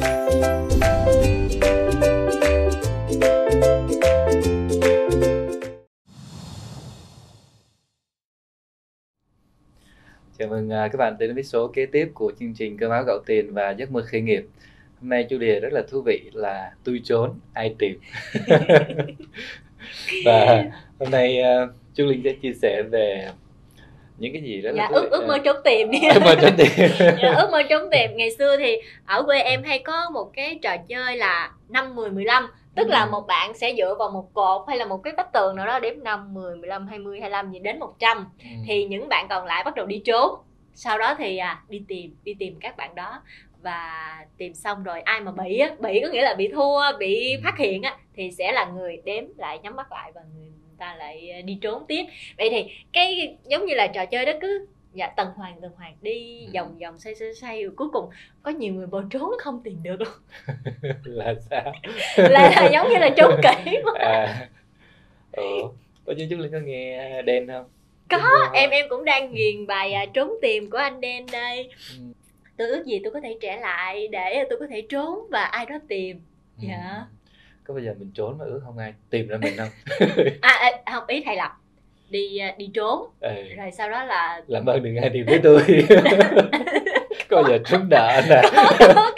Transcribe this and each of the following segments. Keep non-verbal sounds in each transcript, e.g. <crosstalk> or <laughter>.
Chào mừng à, các bạn đến với số kế tiếp của chương trình Cơm áo gạo tiền và giấc mơ khởi nghiệp. Hôm nay chủ đề rất là thú vị là tôi trốn ai tìm. <laughs> và hôm nay uh, Chú Linh sẽ chia sẻ về những cái gì rất dạ, là ước <laughs> ước mơ trốn tìm. Đi ước mơ trốn tìm. Dạ, ước mơ trốn tìm. Ngày xưa thì ở quê em hay có một cái trò chơi là năm 10 15 tức là một bạn sẽ dựa vào một cột hay là một cái vách tường nào đó đếm 5, 10, 15, 20, 25 gì đến 100 Ừ. thì những bạn còn lại bắt đầu đi trốn. Sau đó thì à, đi tìm đi tìm các bạn đó và tìm xong rồi ai mà bị á bị có nghĩa là bị thua bị Ừ. phát hiện á thì sẽ là người đếm lại nhắm mắt lại và người ta lại à, đi trốn tiếp. Vậy thì cái giống như là trò chơi đó cứ dạ tần hoàng tần hoàng đi Ừ. vòng vòng xoay xoay xoay rồi cuối cùng có nhiều người bỏ trốn không tìm được luôn. <laughs> Là sao? <laughs> Là, là giống như là trốn kỹ à ủa có chứ chú Linh có nghe đen không? Có em em cũng đang ghiền bài à, trốn tìm của anh đen đây. Ừ. tôi ước gì tôi có thể trẻ lại để tôi có thể trốn và ai đó tìm. Ừ. Dạ. Có bao giờ mình trốn mà ước không ai? Tìm ra mình không? <laughs> À, à không ý thầy là đi à, đi trốn. Ừ. rồi sau đó là làm ơn đừng ai tìm tới tôi. <laughs> Có giờ trốn nợ nè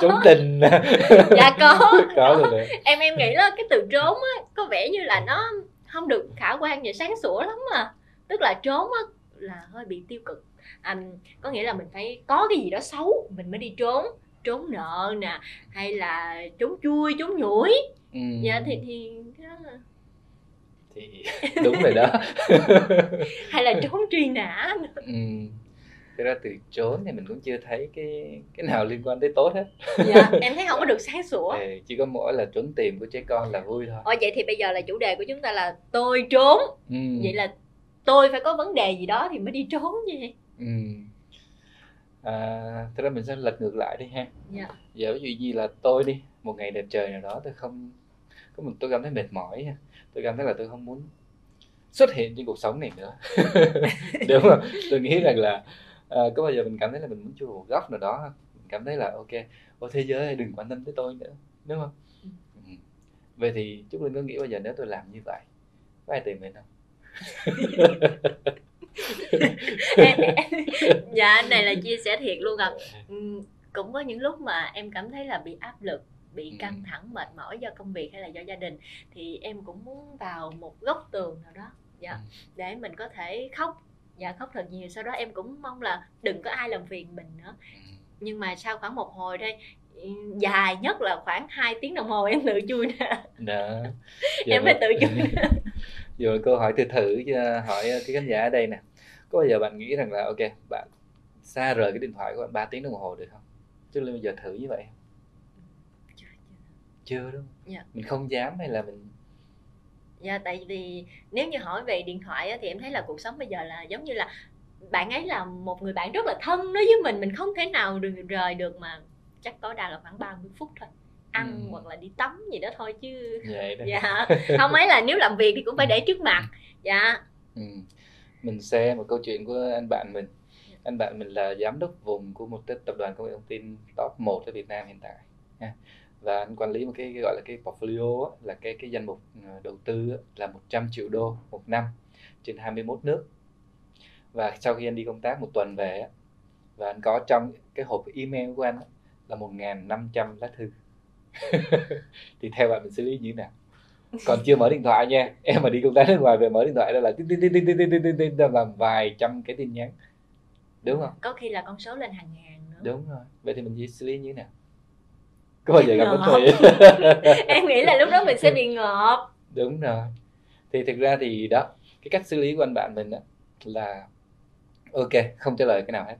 trốn tình nè dạ có. <laughs> Có rồi nè. Em em nghĩ là cái từ trốn á có vẻ như là nó không được khả quan và sáng sủa lắm mà tức là trốn á là hơi bị tiêu cực. À, có nghĩa là mình phải có cái gì đó xấu mình mới đi trốn. Trốn nợ nè hay là trốn chui trốn nhủi ừ. dạ thì thì cái đó là- thì <laughs> đúng rồi đó <laughs> hay là trốn truy nã nữa. ừ. Thực ra từ trốn thì mình cũng chưa thấy cái cái nào liên quan tới tốt hết dạ em thấy không có được sáng sủa ừ, chỉ có mỗi là trốn tìm của trẻ con là vui thôi Ồ vậy thì bây giờ là chủ đề của chúng ta là tôi trốn ừ. vậy là tôi phải có vấn đề gì đó thì mới đi trốn như vậy ừ. à, thực ra mình sẽ lật ngược lại đi ha dạ giờ ví dụ như là tôi đi một ngày đẹp trời nào đó tôi không có một tôi cảm thấy mệt mỏi tôi cảm thấy là tôi không muốn xuất hiện trên cuộc sống này nữa. <laughs> Đúng không tôi nghĩ rằng là à, có bao giờ mình cảm thấy là mình muốn chui vào một góc nào đó mình cảm thấy là ok ô thế giới ơi, đừng quan tâm tới tôi nữa. Đúng không? Ừ. ừ. vậy thì chúc linh có nghĩ bao giờ nếu tôi làm như vậy có ai tìm mình không? <laughs> Dạ anh này là chia sẻ thiệt luôn à. <laughs> Ừm, cũng có những lúc mà em cảm thấy là bị áp lực bị Ừ. căng thẳng mệt mỏi do công việc hay là do gia đình thì em cũng muốn vào một góc tường nào đó dạ Ừ. để mình có thể khóc dạ khóc thật nhiều sau đó em cũng mong là đừng có ai làm phiền mình nữa Ừ. nhưng mà sau khoảng một hồi đây dài nhất là khoảng 2 tiếng đồng hồ <laughs> em tự chui ra đó <laughs> em phải tự chui ra <laughs> Rồi câu hỏi thử thử cho hỏi cái khán giả ở đây nè có bao giờ bạn nghĩ rằng là ok bạn xa rời cái điện thoại của bạn 3 tiếng đồng hồ được không chứ lên bây giờ thử như vậy không? Chưa đúng không? Dạ. mình không dám hay là mình Dạ tại vì nếu như hỏi về điện thoại á, thì em thấy là cuộc sống bây giờ là giống như là bạn ấy là một người bạn rất là thân đối với mình. Mình không thể nào đừng rời được mà chắc tối đa là khoảng 30 phút thôi. Ăn Ừ. hoặc là đi tắm gì đó thôi chứ. Vậy đó. Dạ. <laughs> Không ấy là nếu làm việc thì cũng phải để trước mặt. Dạ. Ừ. mình share một câu chuyện của anh bạn mình. Anh bạn mình là giám đốc vùng của một tập đoàn công nghệ thông tin top 1 ở Việt Nam hiện tại. Và anh quản lý một cái, gọi là cái portfolio á, là cái cái danh mục ờ, đầu tư á, là 100 triệu đô một năm trên 21 nước và sau khi anh đi công tác một tuần về á, và anh có trong cái hộp email của anh á, là 1.500 lá thư thì theo bạn mình xử lý như thế nào còn chưa mở điện thoại nha em mà đi công tác nước ngoài về mở điện thoại đó là tin tin tin tin tin tin tin tin tin tin làm vài trăm cái tin nhắn đúng không có khi là con số lên hàng ngàn nữa đúng rồi vậy thì mình chỉ xử lý như thế nào có bao giờ gặp Ngợp. đề <laughs> em nghĩ là lúc đó mình sẽ bị ngợp. Đúng rồi. Thì thực ra thì đó cái cách xử lý của anh bạn mình đó là ok không trả lời cái nào hết.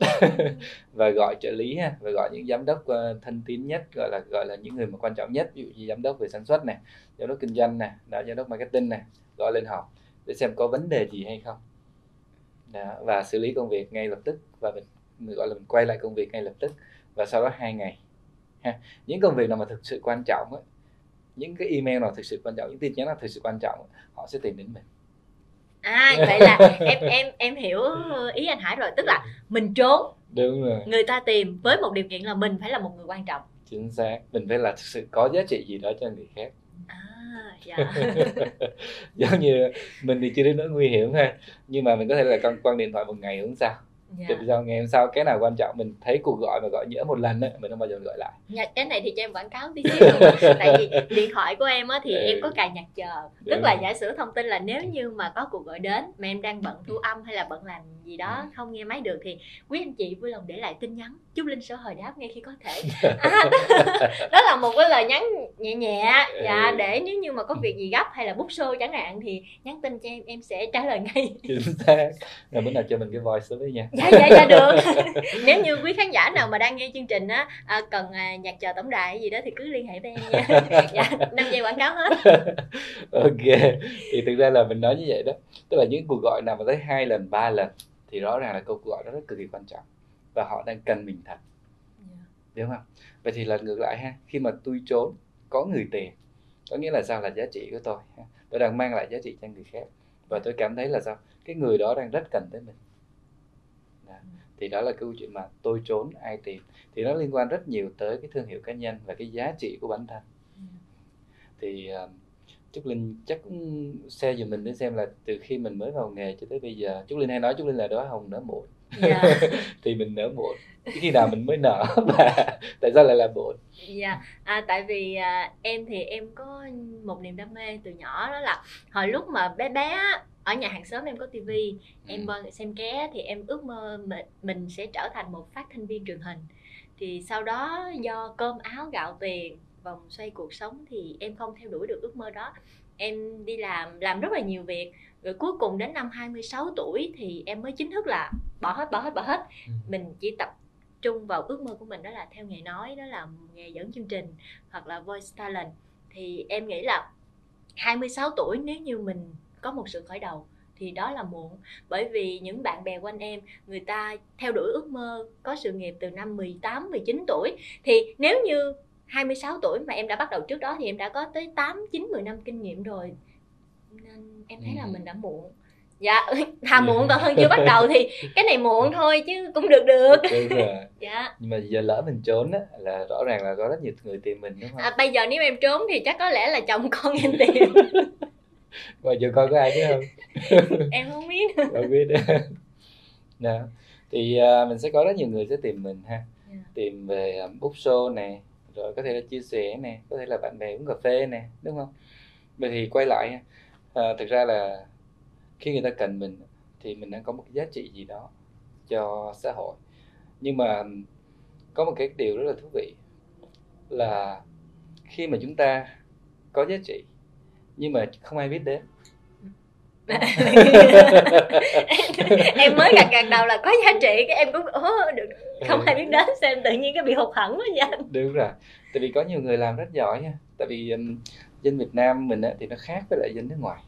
<laughs> Và gọi trợ lý ha và gọi những giám đốc ờ, thân tín nhất gọi là gọi là những người mà quan trọng nhất. Ví dụ như giám đốc về sản xuất này giám đốc kinh doanh này đó, giám đốc marketing này gọi lên họp để xem có vấn đề gì hay không. Đó, và xử lý công việc ngay lập tức và mình, mình gọi là mình quay lại công việc ngay lập tức. Và sau đó hai ngày ha. những công việc nào mà thực sự quan trọng ấy, những cái email nào thực sự quan trọng những tin nhắn nào thực sự quan trọng họ sẽ tìm đến mình. À vậy là em em em hiểu ý anh Hải rồi tức là mình trốn. Đúng rồi. Người ta tìm với một điều kiện là mình phải là một người quan trọng. Chính xác mình phải là thực sự có giá trị gì đó cho người khác. À dạ. <laughs> Giống như mình thì chưa đến nỗi nguy hiểm ha nhưng mà mình có thể là con quăng điện thoại một ngày không sao dạ. Tại sao ngày hôm sau cái nào quan trọng mình thấy cuộc gọi mà gọi nhỡ một lần á mình không bao giờ gọi lại. Dạ, cái này thì cho em quảng cáo tí xíu <laughs> tại vì điện thoại của em á thì Ừ. em có cài nhạc chờ. Tức Đúng là giả sử thông tin là nếu như mà có cuộc gọi đến mà em đang bận thu âm hay là bận làm gì đó Ừ. không nghe máy được thì quý anh chị vui lòng để lại tin nhắn chúc linh sẽ hồi đáp ngay khi có thể. À, <laughs> <laughs> đó là một cái lời nhắn nhẹ nhẹ dạ Ừ. để nếu như mà có việc gì gấp hay là bút xô chẳng hạn thì nhắn tin cho em em sẽ trả lời ngay. Chính xác. Rồi bữa nào cho mình cái voice với nha dạ dạ dạ được. <laughs> Nếu như quý khán giả nào mà đang nghe chương trình á à, cần à, nhạc chờ tổng đài gì đó thì cứ liên hệ với em nha. <laughs> Dạ năm giây quảng cáo hết. <laughs> Ok thì thực ra là mình nói như vậy đó. Tức là những cuộc gọi nào mà tới hai lần ba lần thì rõ ràng là cuộc gọi đó rất cực kỳ quan trọng và họ đang cần mình thật. Đúng không? Vậy thì là ngược lại ha khi mà tôi trốn có người tiền có nghĩa là sao? Là giá trị của tôi ha. tôi đang mang lại giá trị cho người khác và tôi cảm thấy là sao? Cái người đó đang rất cần tới mình. Thì đó là câu chuyện mà tôi trốn ai tìm. Thì nó liên quan rất nhiều tới cái thương hiệu cá nhân và cái giá trị của bản thân. Thì uh, Trúc Linh chắc cũng share giùm mình để xem là từ khi mình mới vào nghề cho tới bây giờ Trúc Linh hay nói Trúc Linh là đóa hồng nở muộn. Dạ. <laughs> Thì mình nở muộn. Khi nào mình mới nở <laughs> và tại sao lại là muộn? Dạ. À, tại vì à, em thì em có một niềm đam mê từ nhỏ đó là hồi lúc mà bé bé á, ở nhà hàng xóm em có tivi em Ừ. vâng xem ké thì em ước mơ mình, mình sẽ trở thành một phát thanh viên truyền hình. Thì sau đó do cơm áo gạo tiền vòng xoay cuộc sống thì em không theo đuổi được ước mơ đó. Em đi làm làm rất là nhiều việc. Rồi cuối cùng đến năm 26 tuổi thì em mới chính thức là bỏ hết bỏ hết bỏ hết. Ừ. mình chỉ tập trung vào ước mơ của mình đó là theo nghề nói đó là nghề dẫn chương trình hoặc là voice talent. Thì em nghĩ là 26 tuổi nếu như mình có một sự khởi đầu thì đó là muộn. Bởi vì những bạn bè quanh em người ta theo đuổi ước mơ có sự nghiệp từ năm 18 19 tuổi. Thì nếu như 26 tuổi mà em đã bắt đầu trước đó thì em đã có tới 8 9 10 năm kinh nghiệm rồi. Nên em thấy là Ừ. mình đã muộn. Dạ <laughs> thà muộn còn hơn chưa bắt đầu thì cái này muộn <laughs> thôi chứ cũng được được. Đúng rồi. <laughs> Dạ. Nhưng mà giờ lỡ mình trốn á là rõ ràng là có rất nhiều người tìm mình đúng không? À, bây giờ nếu em trốn thì chắc có lẽ là chồng con em tìm <laughs> và giờ coi có ai biết không? <laughs> Em không biết. <laughs> Không biết. Đó. Đó thì à, mình sẽ có rất nhiều người sẽ tìm mình ha. Dạ. tìm về à, book show nè rồi có thể là chia sẻ nè có thể là bạn bè uống cà phê nè đúng không? Vậy thì quay lại à, thực ra là khi người ta cần mình thì mình đang có một cái giá trị gì đó cho xã hội. Nhưng mà có một cái điều rất là thú vị là khi mà chúng ta có giá trị nhưng mà không ai biết đến. <laughs> Em mới gật gật đầu là có giá trị cái em cũng ố được. Không ai biết đến xem tự nhiên cái bị hụt hẫng quá vậy. Anh đúng rồi. Tại vì có nhiều người làm rất giỏi nha. Tại vì um, dân Việt Nam mình á, thì nó khác với lại dân nước ngoài.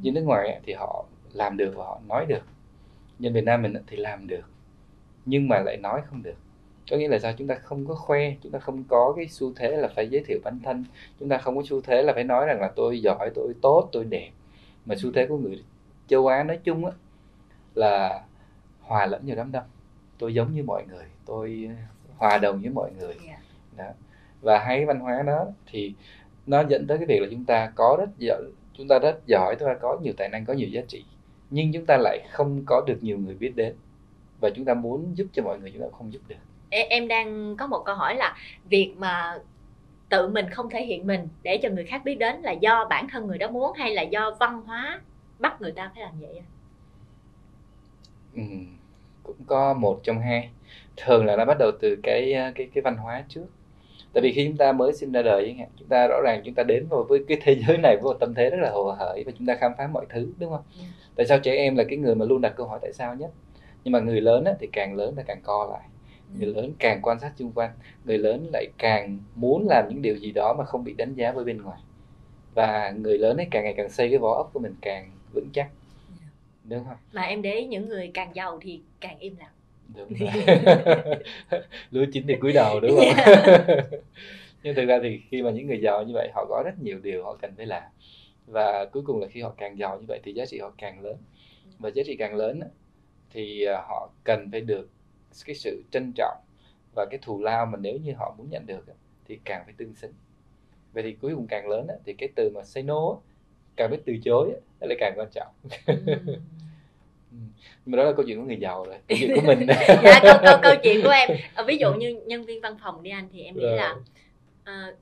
Dân nước ngoài á, thì họ làm được và họ nói được. Dân Việt Nam mình á, thì làm được nhưng mà lại nói không được có nghĩa là sao? Chúng ta không có khoe chúng ta không có cái xu thế là phải giới thiệu bản thân. Chúng ta không có xu thế là phải nói rằng là tôi giỏi tôi tốt tôi đẹp. Mà xu thế của người châu Á nói chung á là hòa lẫn vào đám đông. Tôi giống như mọi người tôi hòa đồng với mọi người. Dạ. đó. và cái văn hóa đó thì nó dẫn tới cái việc là chúng ta có rất giỏi chúng ta rất giỏi chúng ta có nhiều tài năng có nhiều giá trị. Nhưng chúng ta lại không có được nhiều người biết đến. Và chúng ta muốn giúp cho mọi người chúng ta không giúp được em, đang có một câu hỏi là việc mà tự mình không thể hiện mình để cho người khác biết đến là do bản thân người đó muốn hay là do văn hóa bắt người ta phải làm vậy ừ, cũng có một trong hai. Thường là nó bắt đầu từ cái cái cái văn hóa trước. Tại vì khi chúng ta mới sinh ra đời chúng ta rõ ràng chúng ta đến vào với cái thế giới này với một tâm thế rất là hồ hởi và chúng ta khám phá mọi thứ đúng không? Ừ. tại sao trẻ em là cái người mà luôn đặt câu hỏi tại sao nhất? Nhưng mà người lớn á, thì càng lớn ta càng co lại người lớn càng quan sát xung quanh người lớn lại càng muốn làm những điều gì đó mà không bị đánh giá với bên ngoài. Và người lớn ấy càng ngày càng xây cái vỏ ốc của mình càng vững chắc. Đúng không? Mà em để ý những người càng giàu thì càng im lặng. Đúng rồi. <laughs> Lúa chín thì cúi đầu đúng không? <laughs> Nhưng thực ra thì khi mà những người giàu như vậy họ có rất nhiều điều họ cần phải làm. Và cuối cùng là khi họ càng giàu như vậy thì giá trị họ càng lớn. Và giá trị càng lớn thì à, họ cần phải được cái sự trân trọng và cái thù lao mà nếu như họ muốn nhận được thì càng phải tương xứng. Vậy thì cuối cùng càng lớn thì cái từ mà say no càng biết từ chối nó lại càng quan trọng. <laughs> Ừ. nhưng mà đó là câu chuyện của người giàu rồi câu chuyện của mình. <laughs> Dạ câu, câu câu chuyện của em. Ờ, ví dụ như nhân viên văn phòng đi anh thì em nghĩ Rồi. là ờ,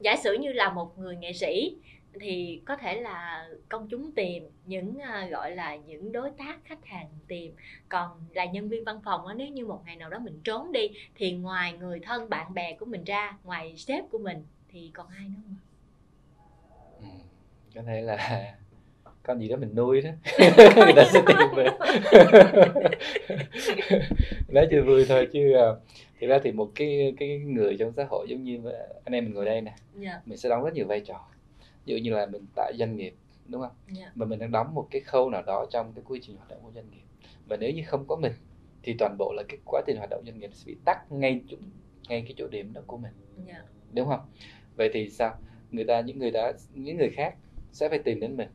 giả sử như là một người nghệ sĩ thì có thể là công chúng tìm những à, gọi là những đối tác khách hàng tìm. Còn là nhân viên văn phòng á nếu như một ngày nào đó mình trốn đi thì ngoài người thân bạn bè của mình ra ngoài sếp của mình thì còn ai nữa không? Ừ, có thể là <laughs> con gì đó mình nuôi đó. <laughs> Người ta sẽ tìm về. <laughs> Nói chưa vui thôi chứ à, thực ra thì một cái cái người trong xã hội giống như anh em mình ngồi đây nè dạ. mình sẽ đóng rất nhiều vai trò ví dụ như là mình tại doanh nghiệp đúng không? Dạ. Mà mình đang đóng một cái khâu nào đó trong cái quy trình hoạt động của doanh nghiệp. Và nếu như không có mình thì toàn bộ là cái quá trình hoạt động doanh nghiệp sẽ bị tắc ngay chỗ, ngay cái chỗ điểm đó của mình. Dạ. Đúng không? Vậy thì sao? Người ta những người đã những người khác sẽ phải tìm đến mình.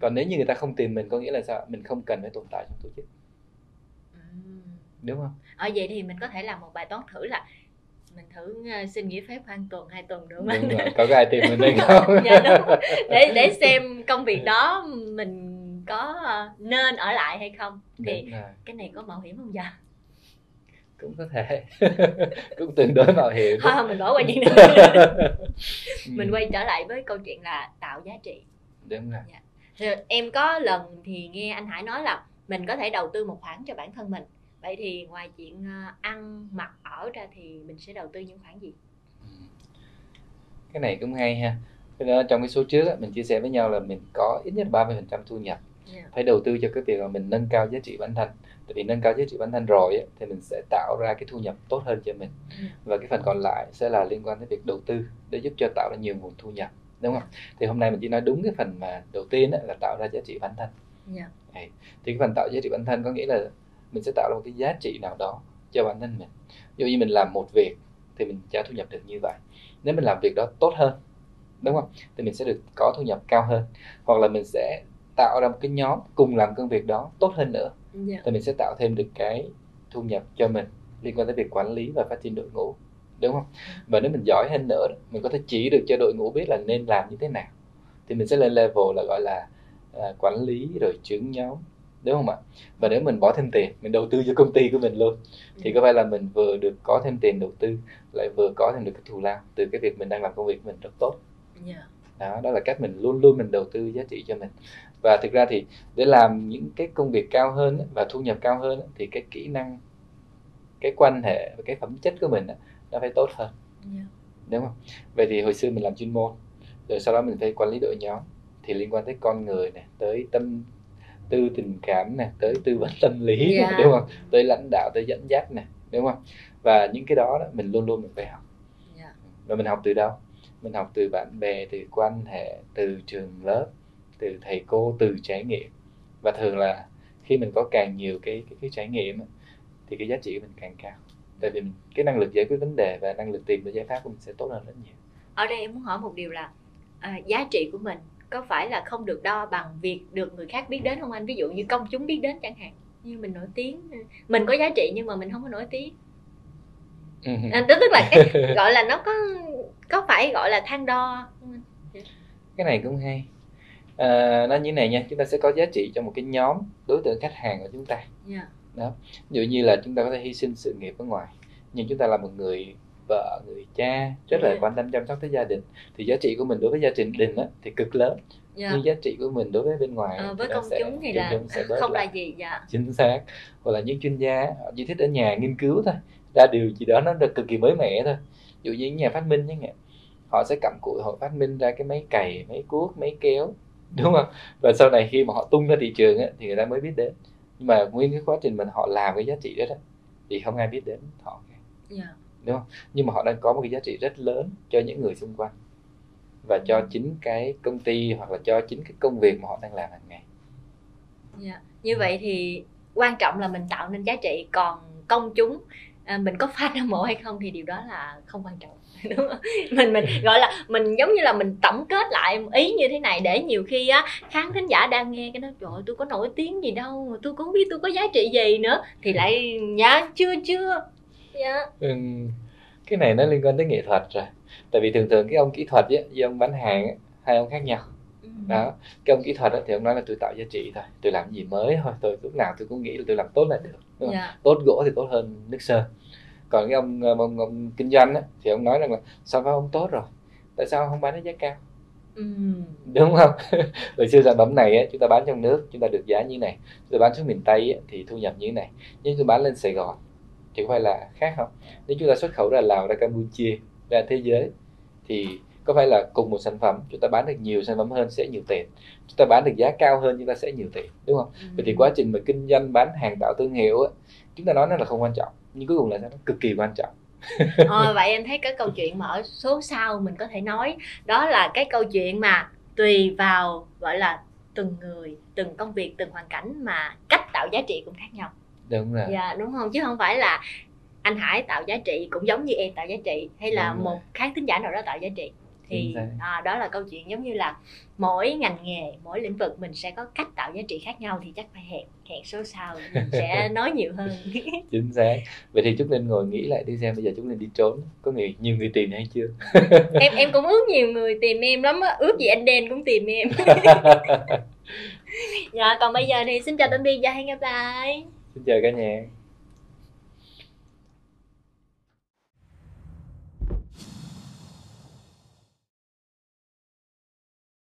Còn nếu như người ta không tìm mình có nghĩa là sao? Mình không cần phải tồn tại trong tổ chức. Đúng không? Ở vậy thì mình có thể làm một bài toán thử là mình thử ờ, xin nghỉ phép hai tuần hai tuần được không? Đúng anh? rồi <laughs> có ai tìm mình đây không? dạ đúng để để xem công việc đó mình có ờ, nên ở lại hay không. Thì cái này có mạo hiểm không dạ? Cũng có thể. <laughs> Cũng tương đối mạo hiểm. Thôi mình bỏ qua chuyện đó <laughs> Ừ, mình quay trở lại với câu chuyện là tạo giá trị. Đúng rồi. Thì em có lần thì nghe anh Hải nói là mình có thể đầu tư một khoản cho bản thân mình vậy thì ngoài chuyện ờ, ăn mặc ở ra thì mình sẽ đầu tư những khoản gì Ừ. cái này cũng hay ha đó, trong cái số trước á, mình chia sẻ với nhau là mình có ít nhất 30% thu nhập Dạ. phải đầu tư cho cái việc là mình nâng cao giá trị bản thân tại vì nâng cao giá trị bản thân rồi á, thì mình sẽ tạo ra cái thu nhập tốt hơn cho mình Ừ. và cái phần còn lại sẽ là liên quan đến việc đầu tư để giúp cho tạo ra nhiều nguồn thu nhập đúng không thì hôm nay mình chỉ nói đúng cái phần mà đầu tiên á, là tạo ra giá trị bản thân Dạ. thì cái phần tạo giá trị bản thân có nghĩa là mình sẽ tạo ra một cái giá trị nào đó cho bản thân mình. Dụ như mình làm một việc thì mình trả thu nhập được như vậy. Nếu mình làm việc đó tốt hơn đúng không? Thì mình sẽ được có thu nhập cao hơn. Hoặc là mình sẽ tạo ra một cái nhóm cùng làm công việc đó tốt hơn nữa. Dạ. thì mình sẽ tạo thêm được cái thu nhập cho mình liên quan tới việc quản lý và phát triển đội ngũ đúng không? Và nếu mình giỏi hơn nữa mình có thể chỉ được cho đội ngũ biết là nên làm như thế nào. Thì mình sẽ lên level là gọi là à, quản lý rồi trưởng nhóm đúng không ạ? Và nếu mình bỏ thêm tiền mình đầu tư cho công ty của mình luôn thì có phải là mình vừa được có thêm tiền đầu tư lại vừa có thêm được cái thù lao từ cái việc mình đang làm công việc mình rất tốt. Dạ. đó đó là cách mình luôn luôn mình đầu tư giá trị cho mình. Và thực ra thì để làm những cái công việc cao hơn và thu nhập cao hơn thì cái kỹ năng cái quan hệ và cái phẩm chất của mình nó phải tốt hơn. Dạ. đúng không? Vậy thì hồi xưa mình làm chuyên môn rồi sau đó mình phải quản lý đội nhóm thì liên quan tới con người này tới tâm tư tình cảm này tới tư vấn <laughs> tâm lý Dạ. này, đúng không? Tới lãnh đạo tới dẫn dắt này đúng không? Và những cái đó, đó mình luôn luôn mình phải học. Dạ. và mình học từ đâu? Mình học từ bạn bè từ quan hệ từ trường lớp từ thầy cô từ trải nghiệm. Và thường là khi mình có càng nhiều cái cái, cái trải nghiệm thì cái giá trị của mình càng cao. Tại vì mình, cái năng lực giải quyết vấn đề và năng lực tìm được giải pháp của mình sẽ tốt hơn rất nhiều. Ở đây em muốn hỏi một điều là à, giá trị của mình có phải là không được đo bằng việc được người khác biết đến không anh? Ví dụ như công chúng biết đến chẳng hạn như mình nổi tiếng mình có giá trị nhưng mà mình không có nổi tiếng. À, tức là cái <laughs> gọi là nó có có phải gọi là thang đo không anh? cái này cũng hay. À, nó như này nha chúng ta sẽ có giá trị cho một cái nhóm đối tượng khách hàng của chúng ta. Dạ. ví dụ như là chúng ta có thể hy sinh sự nghiệp ở ngoài nhưng chúng ta là một người vợ người cha rất là Yeah. quan tâm chăm sóc tới gia đình. Thì giá trị của mình đối với gia đình á, thì cực lớn. Dạ. nhưng giá trị của mình đối với bên ngoài Ờ, với công sẽ- chúng thì là chúng sẽ bớt không là gì dạ. Chính xác. Hoặc là những chuyên gia họ chỉ thích ở nhà nghiên cứu thôi. Ra điều gì đó nó được cực kỳ mới mẻ thôi. Ví dụ như những nhà phát minh chẳng hạn. Họ sẽ cặm cụi họ phát minh ra cái máy cày máy cuốc máy kéo <laughs> đúng không? Và sau này khi mà họ tung ra thị trường á, thì người ta mới biết đến. Nhưng mà nguyên cái quá trình mình họ làm cái giá trị đó, đó thì không ai biết đến họ cả. dạ nhưng mà họ đang có một cái giá trị rất lớn cho những người xung quanh và cho Ừ. chính cái công ty hoặc là cho chính cái công việc mà họ đang làm hàng ngày dạ như vậy thì quan trọng là mình tạo nên giá trị còn công chúng à, mình có fan hâm mộ hay không thì điều đó là không quan trọng <laughs> đúng không? mình mình <laughs> gọi là mình giống như là mình tổng kết lại ý như thế này để nhiều khi á khán thính giả đang nghe cái đó trời ơi, tôi có nổi tiếng gì đâu tôi cũng không biết tôi có giá trị gì nữa thì lại dạ chưa chưa dạ. Ừ, cái này nó liên quan tới nghệ thuật rồi. Tại vì thường thường cái ông kỹ thuật với, với ông bán hàng á, hai ông khác nhau. Ừ. đó cái ông kỹ thuật á, thì ông nói là tôi tạo giá trị thôi tôi làm gì mới thôi tôi lúc nào tôi cũng nghĩ là tôi làm tốt là được đúng không? dạ. Tốt gỗ thì tốt hơn nước sơn còn cái ông ông, ông, ông kinh doanh á, thì ông nói rằng là sản phẩm ông tốt rồi? Tại sao ông không bán với giá cao? Ừ. đúng không? <laughs> Hồi xưa sản phẩm này á, chúng ta bán trong nước chúng ta được giá như này. Chúng ta bán xuống miền tây thì thu nhập như thế này. Nhưng chúng ta bán lên sài gòn thì có phải là khác không? Nếu chúng ta xuất khẩu ra lào ra campuchia ra thế giới thì có phải là cùng một sản phẩm chúng ta bán được nhiều sản phẩm hơn sẽ nhiều tiền. Chúng ta bán được giá cao hơn chúng ta sẽ nhiều tiền đúng không? Vậy thì quá trình mà kinh doanh bán hàng tạo thương hiệu á chúng ta nói nó là không quan trọng nhưng cuối cùng là nó cực kỳ quan trọng. <laughs> Ờ, vậy em thấy cái câu chuyện mà ở số sau mình có thể nói đó là cái câu chuyện mà tùy vào gọi là từng người từng công việc từng hoàn cảnh mà cách tạo giá trị cũng khác nhau đúng rồi. Dạ đúng không? Chứ không phải là anh Hải tạo giá trị cũng giống như em tạo giá trị hay là Đúng một khán thính giả nào đó tạo giá trị. Thì à, đó là câu chuyện giống như là mỗi ngành nghề mỗi lĩnh vực mình sẽ có cách tạo giá trị khác nhau thì chắc phải hẹn hẹn số sau mình sẽ <laughs> nói nhiều hơn. <laughs> Chính xác. Vậy thì chúng linh ngồi nghĩ lại đi xem bây giờ chúng linh đi trốn. Có người nhiều người tìm hay chưa? <laughs> Em em cũng ước nhiều người tìm em lắm á. Ước gì anh đen cũng tìm em. Dạ còn bây giờ thì xin chào tạm biệt và hẹn gặp lại xin chào cả nhà.